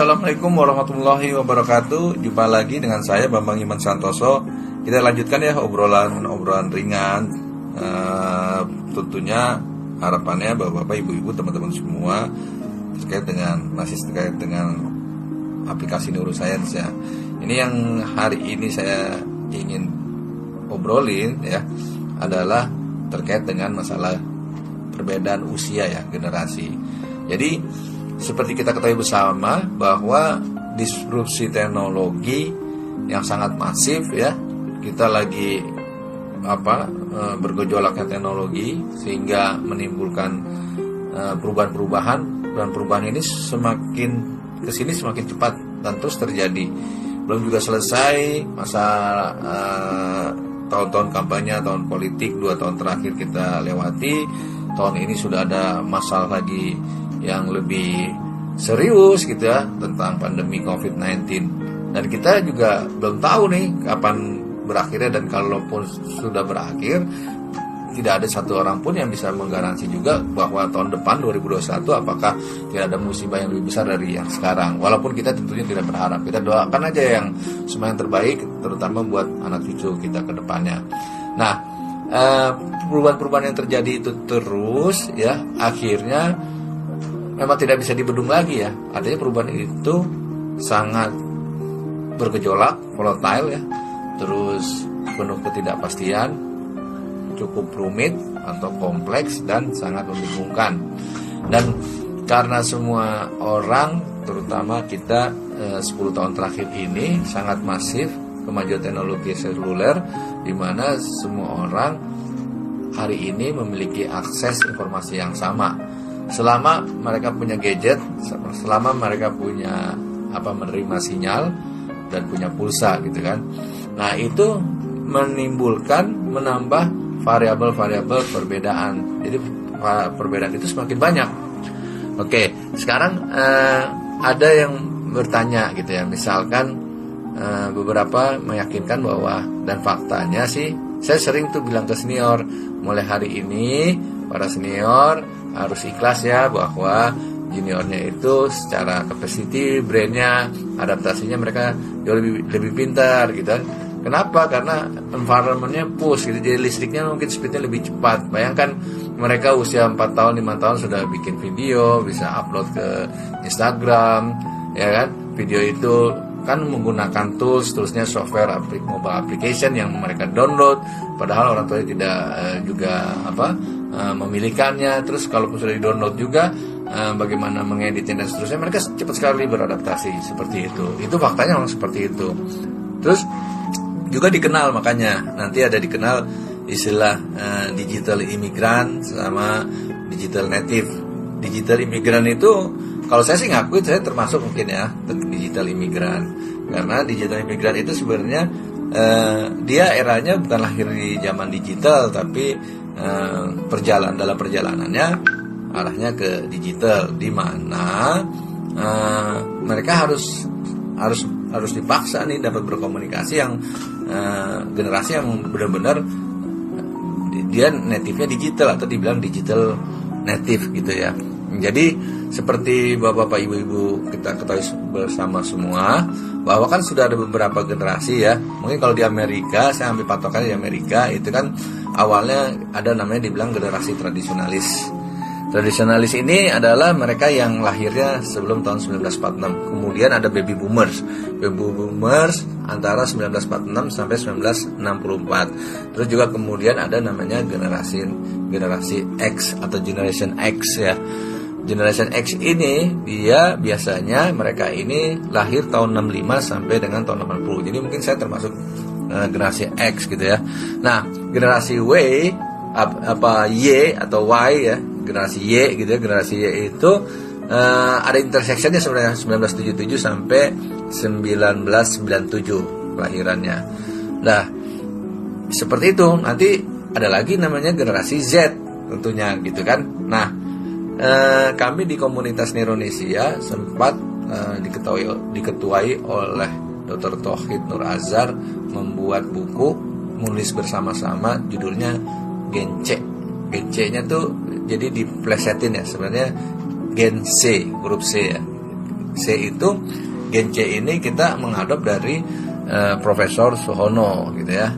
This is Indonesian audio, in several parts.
Assalamualaikum warahmatullahi wabarakatuh. Jumpa lagi dengan saya Bambang Iman Santoso. Kita lanjutkan ya obrolan-obrolan ringan. Uh, Tentunya harapannya bapak-bapak, ibu-ibu, teman-teman semua Terkait dengan, masih terkait dengan aplikasi neuroscience ya. Ini yang hari ini saya ingin obrolin ya Adalah terkait dengan masalah perbedaan usia ya, generasi. Jadi seperti kita ketahui bersama bahwa disrupsi teknologi yang sangat masif ya kita lagi apa e, bergejolaknya teknologi sehingga menimbulkan e, perubahan-perubahan dan perubahan ini semakin ke sini semakin cepat dan terus terjadi. Belum juga selesai masa e, tahun-tahun kampanye tahun politik dua tahun terakhir kita lewati tahun ini sudah ada masalah lagi yang lebih serius gitu ya tentang pandemi COVID-19 dan kita juga belum tahu nih kapan berakhirnya dan kalaupun sudah berakhir tidak ada satu orang pun yang bisa menggaransi juga bahwa tahun depan 2021 apakah tidak ada musibah yang lebih besar dari yang sekarang. Walaupun kita tentunya tidak berharap kita doakan aja yang semua yang terbaik terutama buat anak cucu kita ke depannya. Nah eh, perubahan-perubahan yang terjadi itu terus ya akhirnya memang tidak bisa dibendung lagi ya. Artinya perubahan itu sangat bergejolak, volatile ya. Terus penuh ketidakpastian, cukup rumit atau kompleks dan sangat membingungkan. Dan karena semua orang, terutama kita eh, 10 tahun terakhir ini sangat masif kemajuan teknologi seluler di mana semua orang hari ini memiliki akses informasi yang sama selama mereka punya gadget, selama mereka punya apa menerima sinyal dan punya pulsa gitu kan. Nah, itu menimbulkan menambah variabel-variabel perbedaan. Jadi perbedaan itu semakin banyak. Oke, sekarang eh, ada yang bertanya gitu ya. Misalkan eh, beberapa meyakinkan bahwa dan faktanya sih saya sering tuh bilang ke senior, mulai hari ini para senior harus ikhlas ya bahwa juniornya itu secara capacity, brainnya, adaptasinya mereka jauh lebih lebih pintar gitu kan. Kenapa? Karena environmentnya push gitu, jadi listriknya mungkin speednya lebih cepat. Bayangkan mereka usia 4 tahun, 5 tahun sudah bikin video, bisa upload ke Instagram, ya kan? Video itu kan menggunakan tools, toolsnya software aplik, mobile application yang mereka download, padahal orang tuanya tidak uh, juga apa uh, memilikannya. Terus kalaupun sudah di download juga, uh, bagaimana mengeditnya dan seterusnya, mereka cepat sekali beradaptasi seperti itu. Itu faktanya memang seperti itu. Terus juga dikenal makanya nanti ada dikenal istilah uh, digital imigran sama digital native. Digital imigran itu kalau saya sih ngaku saya termasuk mungkin ya digital imigran karena digital imigran itu sebenarnya eh, dia eranya bukan lahir di zaman digital tapi eh, perjalanan dalam perjalanannya arahnya ke digital di mana eh, mereka harus harus harus dipaksa nih dapat berkomunikasi yang eh, generasi yang benar-benar dia native-nya digital atau dibilang digital native gitu ya. Jadi seperti bapak-bapak ibu-ibu kita ketahui bersama semua bahwa kan sudah ada beberapa generasi ya. Mungkin kalau di Amerika saya ambil patokan di Amerika itu kan awalnya ada namanya dibilang generasi tradisionalis. Tradisionalis ini adalah mereka yang lahirnya sebelum tahun 1946. Kemudian ada baby boomers. Baby boomers antara 1946 sampai 1964. Terus juga kemudian ada namanya generasi generasi X atau generation X ya. Generation X ini dia biasanya mereka ini lahir tahun 65 sampai dengan tahun 80. Jadi mungkin saya termasuk uh, generasi X gitu ya. Nah, generasi Y apa Y atau Y ya generasi Y gitu ya generasi Y itu uh, ada intersectionnya sebenarnya 1977 sampai 1997 kelahirannya nah seperti itu nanti ada lagi namanya generasi Z tentunya gitu kan nah uh, kami di komunitas Neronesia sempat uh, diketahui diketuai oleh Dr. Tohid Nur Azhar membuat buku menulis bersama-sama judulnya gen C gen C nya tuh jadi diplesetin ya sebenarnya gen C huruf C ya. C itu Gen C ini kita mengadop dari uh, Profesor Sohono gitu ya.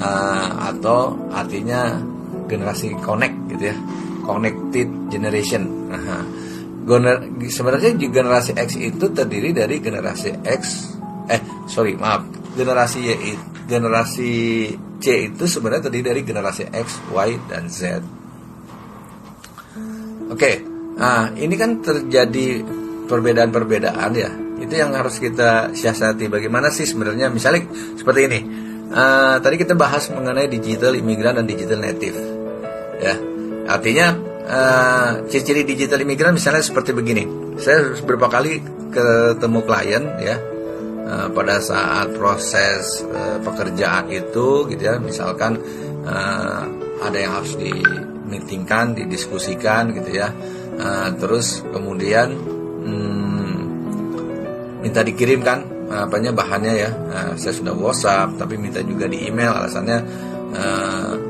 Uh, atau artinya generasi connect gitu ya connected generation nah, sebenarnya generasi X itu terdiri dari generasi X eh sorry maaf generasi Y generasi C itu sebenarnya terdiri dari generasi X, Y dan Z. Oke, nah ini kan terjadi perbedaan-perbedaan ya. Itu yang harus kita siasati. Bagaimana sih sebenarnya misalnya seperti ini. Uh, tadi kita bahas mengenai digital imigran dan digital native. Ya, artinya uh, ciri-ciri digital imigran misalnya seperti begini. Saya beberapa kali ketemu klien ya. Uh, pada saat proses uh, pekerjaan itu gitu ya misalkan uh, ada yang harus dimeetingkan didiskusikan gitu ya. Uh, terus kemudian hmm, minta dikirimkan apanya bahannya ya. Uh, saya sudah WhatsApp tapi minta juga di email alasannya uh,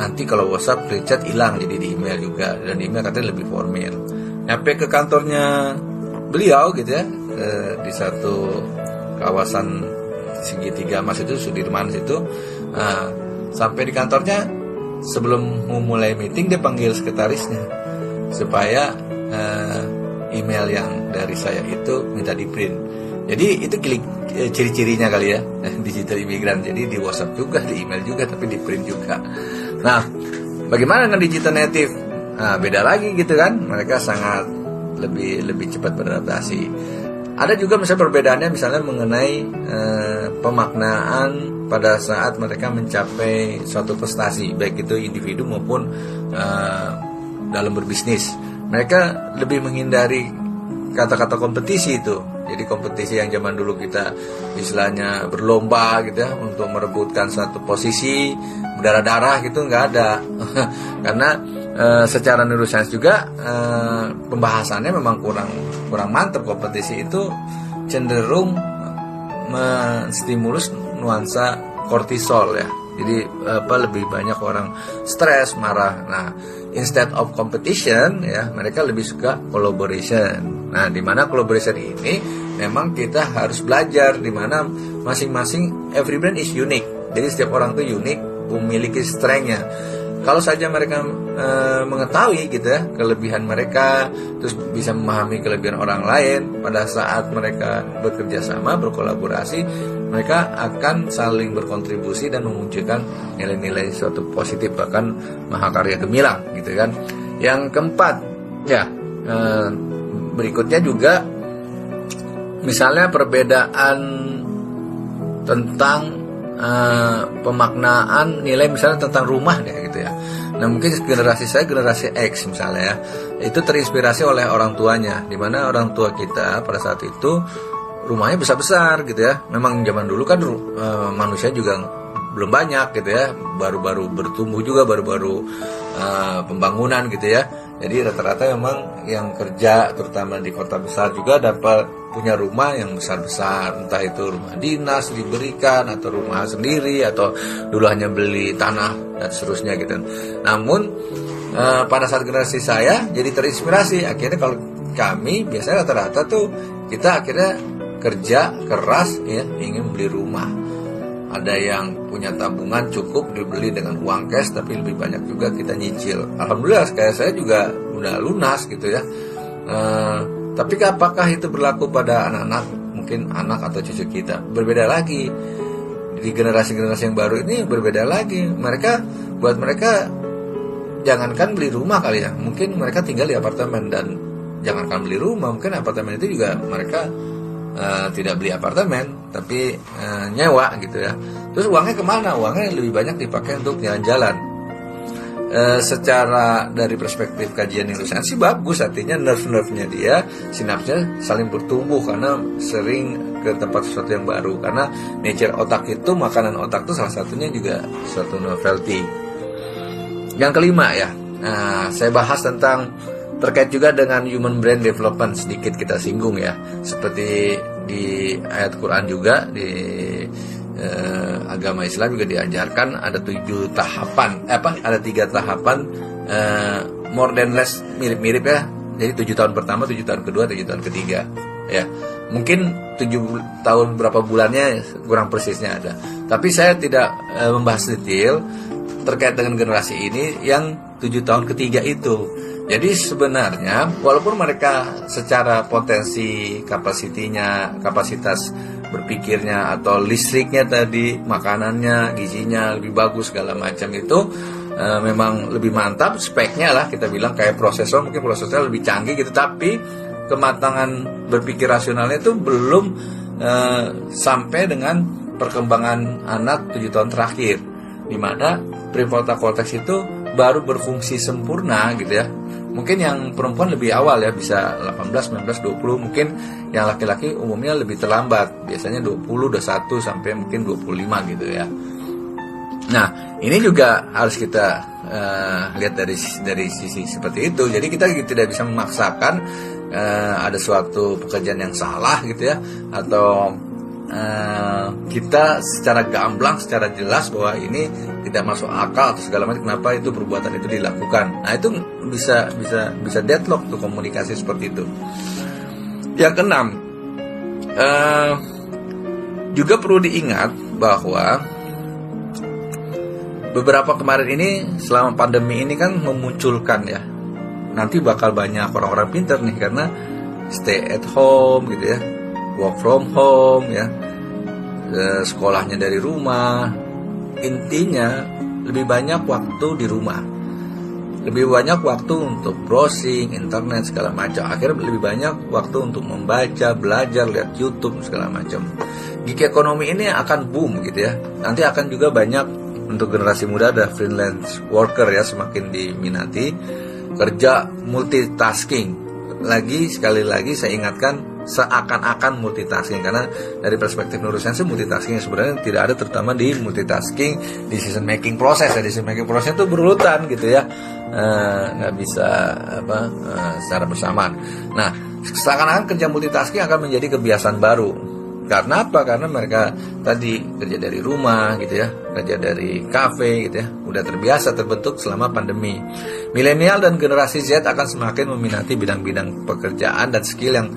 nanti kalau WhatsApp Richard hilang jadi di email juga dan di email katanya lebih formal nyampe ke kantornya beliau gitu ya uh, di satu kawasan segitiga mas itu Sudirman situ nah, sampai di kantornya sebelum memulai meeting dia panggil sekretarisnya supaya uh, email yang dari saya itu minta di print jadi itu klik e, ciri-cirinya kali ya digital imigran. Jadi di WhatsApp juga, di email juga, tapi di print juga. Nah, bagaimana dengan digital native? Nah, beda lagi gitu kan. Mereka sangat lebih lebih cepat beradaptasi. Ada juga misalnya perbedaannya misalnya mengenai e, pemaknaan pada saat mereka mencapai suatu prestasi, baik itu individu maupun e, dalam berbisnis. Mereka lebih menghindari kata-kata kompetisi itu jadi kompetisi yang zaman dulu kita istilahnya berlomba gitu ya untuk merebutkan satu posisi berdarah-darah gitu nggak ada. Karena e, secara neuroscience juga e, pembahasannya memang kurang kurang mantap kompetisi itu cenderung menstimulus nuansa kortisol ya. Jadi apa lebih banyak orang stres, marah. Nah, instead of competition ya, mereka lebih suka collaboration. Nah, di mana collaboration ini memang kita harus belajar di mana masing-masing every brand is unique. Jadi setiap orang tuh unik, memiliki strengthnya. Kalau saja mereka e, mengetahui gitu ya kelebihan mereka, terus bisa memahami kelebihan orang lain pada saat mereka bekerja sama, berkolaborasi, mereka akan saling berkontribusi dan memunculkan nilai-nilai suatu positif bahkan mahakarya gemilang gitu kan. Yang keempat, ya e, berikutnya juga misalnya perbedaan tentang uh, pemaknaan nilai misalnya tentang rumah deh gitu ya. Nah mungkin generasi saya generasi X misalnya ya itu terinspirasi oleh orang tuanya, di mana orang tua kita pada saat itu rumahnya besar-besar gitu ya. Memang zaman dulu kan uh, manusia juga belum banyak gitu ya, baru-baru bertumbuh juga, baru-baru uh, pembangunan gitu ya. Jadi rata-rata memang yang kerja terutama di kota besar juga dapat punya rumah yang besar-besar, entah itu rumah dinas diberikan atau rumah sendiri atau dulu hanya beli tanah dan seterusnya gitu. Namun e, pada saat generasi saya jadi terinspirasi. Akhirnya kalau kami biasanya rata-rata tuh kita akhirnya kerja keras ya ingin beli rumah ada yang punya tabungan cukup dibeli dengan uang cash tapi lebih banyak juga kita nyicil. Alhamdulillah kayak saya juga udah lunas gitu ya. E, tapi apakah itu berlaku pada anak-anak? Mungkin anak atau cucu kita. Berbeda lagi. Di generasi-generasi yang baru ini berbeda lagi. Mereka buat mereka jangankan beli rumah kali ya. Mungkin mereka tinggal di apartemen dan jangankan beli rumah mungkin apartemen itu juga mereka uh, tidak beli apartemen tapi uh, nyewa gitu ya. Terus uangnya ke mana? Uangnya lebih banyak dipakai untuk jalan-jalan. Uh, secara dari perspektif kajian neuroscience sih bagus artinya nerve-nerve-nya dia sinapsnya saling bertumbuh karena sering ke tempat sesuatu yang baru. Karena nature otak itu makanan otak itu salah satunya juga suatu novelty. Yang kelima ya nah, saya bahas tentang terkait juga dengan human brain development sedikit kita singgung ya. Seperti di ayat Quran juga di eh, agama Islam juga diajarkan ada tujuh tahapan. Eh, apa? Ada tiga tahapan eh, more than less mirip-mirip ya. Jadi tujuh tahun pertama tujuh tahun kedua tujuh tahun ketiga. Ya. Mungkin tujuh tahun berapa bulannya kurang persisnya ada. Tapi saya tidak e, membahas detail terkait dengan generasi ini yang tujuh tahun ketiga itu. Jadi sebenarnya walaupun mereka secara potensi kapasitinya kapasitas berpikirnya atau listriknya tadi makanannya gizinya lebih bagus segala macam itu e, memang lebih mantap speknya lah kita bilang kayak prosesor mungkin prosesornya lebih canggih gitu. Tapi kematangan berpikir rasionalnya itu belum uh, sampai dengan perkembangan anak tujuh tahun terakhir. Di mana prefrontal cortex itu baru berfungsi sempurna gitu ya. Mungkin yang perempuan lebih awal ya bisa 18, 19, 20 mungkin yang laki-laki umumnya lebih terlambat. Biasanya 20, 21 sampai mungkin 25 gitu ya. Nah ini juga harus kita uh, lihat dari dari sisi seperti itu. Jadi kita tidak bisa memaksakan uh, ada suatu pekerjaan yang salah gitu ya. Atau uh, kita secara gamblang secara jelas bahwa ini tidak masuk akal atau segala macam kenapa itu perbuatan itu dilakukan. Nah itu bisa bisa bisa deadlock tuh komunikasi seperti itu. Yang keenam uh, juga perlu diingat bahwa beberapa kemarin ini selama pandemi ini kan memunculkan ya nanti bakal banyak orang-orang pinter nih karena stay at home gitu ya work from home ya. Sekolahnya dari rumah. Intinya lebih banyak waktu di rumah. Lebih banyak waktu untuk browsing internet segala macam. Akhirnya lebih banyak waktu untuk membaca belajar lihat YouTube segala macam. Gig ekonomi ini akan boom gitu ya. Nanti akan juga banyak untuk generasi muda ada freelance worker ya semakin diminati. Kerja multitasking. Lagi sekali lagi saya ingatkan seakan-akan multitasking karena dari perspektif neuroscience multitasking sebenarnya tidak ada terutama di multitasking decision making proses ya decision making proses itu berurutan gitu ya eh, nggak bisa apa uh, secara bersamaan. Nah seakan-akan kerja multitasking akan menjadi kebiasaan baru karena apa? Karena mereka tadi kerja dari rumah gitu ya, kerja dari kafe gitu ya, udah terbiasa terbentuk selama pandemi. Milenial dan generasi Z akan semakin meminati bidang-bidang pekerjaan dan skill yang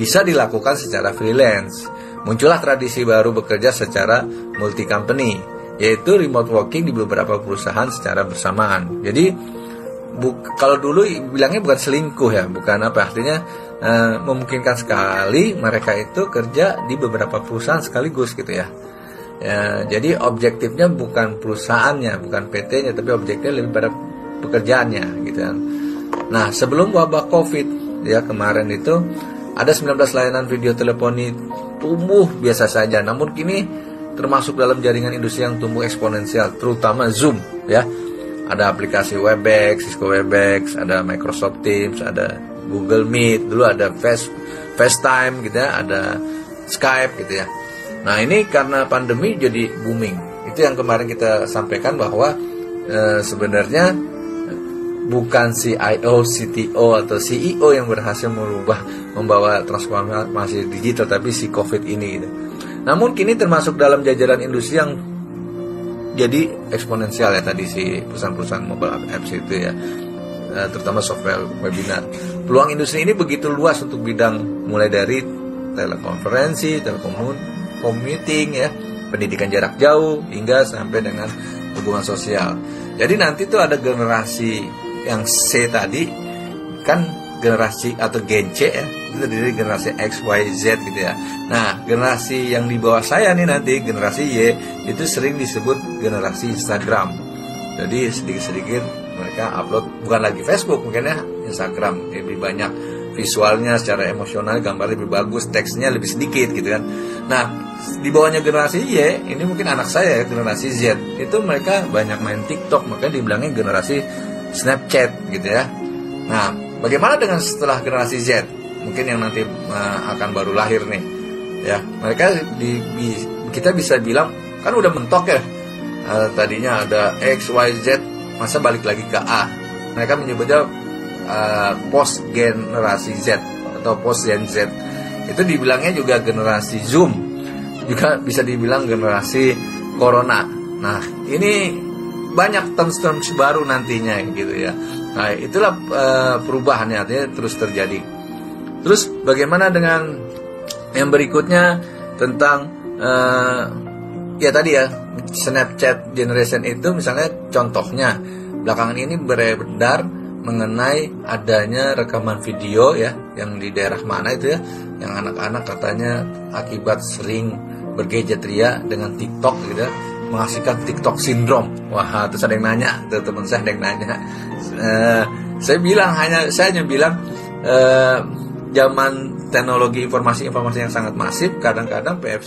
bisa dilakukan secara freelance. Muncullah tradisi baru bekerja secara multi company, yaitu remote working di beberapa perusahaan secara bersamaan. Jadi buk, kalau dulu bilangnya bukan selingkuh ya, bukan apa artinya uh, memungkinkan sekali mereka itu kerja di beberapa perusahaan sekaligus gitu ya. ya jadi objektifnya bukan perusahaannya, bukan PT-nya, tapi objektifnya lebih pada pekerjaannya gitu kan. Nah, sebelum wabah Covid ya kemarin itu ada 19 layanan video teleponi tumbuh biasa saja, namun kini termasuk dalam jaringan industri yang tumbuh eksponensial, terutama Zoom ya. Ada aplikasi Webex, Cisco Webex, ada Microsoft Teams, ada Google Meet, dulu ada Face FaceTime gitu ya, ada Skype gitu ya. Nah, ini karena pandemi jadi booming. Itu yang kemarin kita sampaikan bahwa e, sebenarnya bukan CIO, CTO atau CEO yang berhasil merubah membawa transformasi digital tapi si Covid ini gitu. Namun kini termasuk dalam jajaran industri yang jadi eksponensial ya tadi si perusahaan-perusahaan mobile apps itu ya. Eh, terutama software webinar. Peluang industri ini begitu luas untuk bidang mulai dari telekonferensi, telekomuting ya, pendidikan jarak jauh hingga sampai dengan hubungan sosial. Jadi nanti tuh ada generasi yang C tadi kan generasi atau Gen C ya itu terdiri generasi X, Y, Z gitu ya. Nah generasi yang di bawah saya nih nanti generasi Y itu sering disebut generasi Instagram. Jadi sedikit-sedikit mereka upload bukan lagi Facebook mungkin ya Instagram lebih banyak visualnya secara emosional gambar lebih bagus teksnya lebih sedikit gitu kan nah di bawahnya generasi Y ini mungkin anak saya ya generasi Z itu mereka banyak main TikTok makanya dibilangnya generasi Snapchat gitu ya. Nah bagaimana dengan setelah generasi Z? Mungkin yang nanti uh, akan baru lahir nih. Ya mereka di, di kita bisa bilang kan udah mentok ya. Uh, tadinya ada X Y Z masa balik lagi ke A. Mereka menyebutnya uh, post generasi Z atau post Gen Z. Itu dibilangnya juga generasi Zoom. Juga bisa dibilang generasi Corona. Nah ini banyak terms-terms baru nantinya gitu ya. Nah itulah uh, perubahannya artinya terus terjadi. Terus bagaimana dengan yang berikutnya tentang uh, ya tadi ya Snapchat generation itu misalnya contohnya belakangan ini beredar mengenai adanya rekaman video ya yang di daerah mana itu ya yang anak-anak katanya akibat sering bergadget ria dengan TikTok gitu ya, menghasilkan TikTok sindrom. Wah, terus ada yang nanya, teman saya yang nanya. Uh, saya bilang hanya saya hanya bilang uh, zaman teknologi informasi-informasi yang sangat masif, kadang-kadang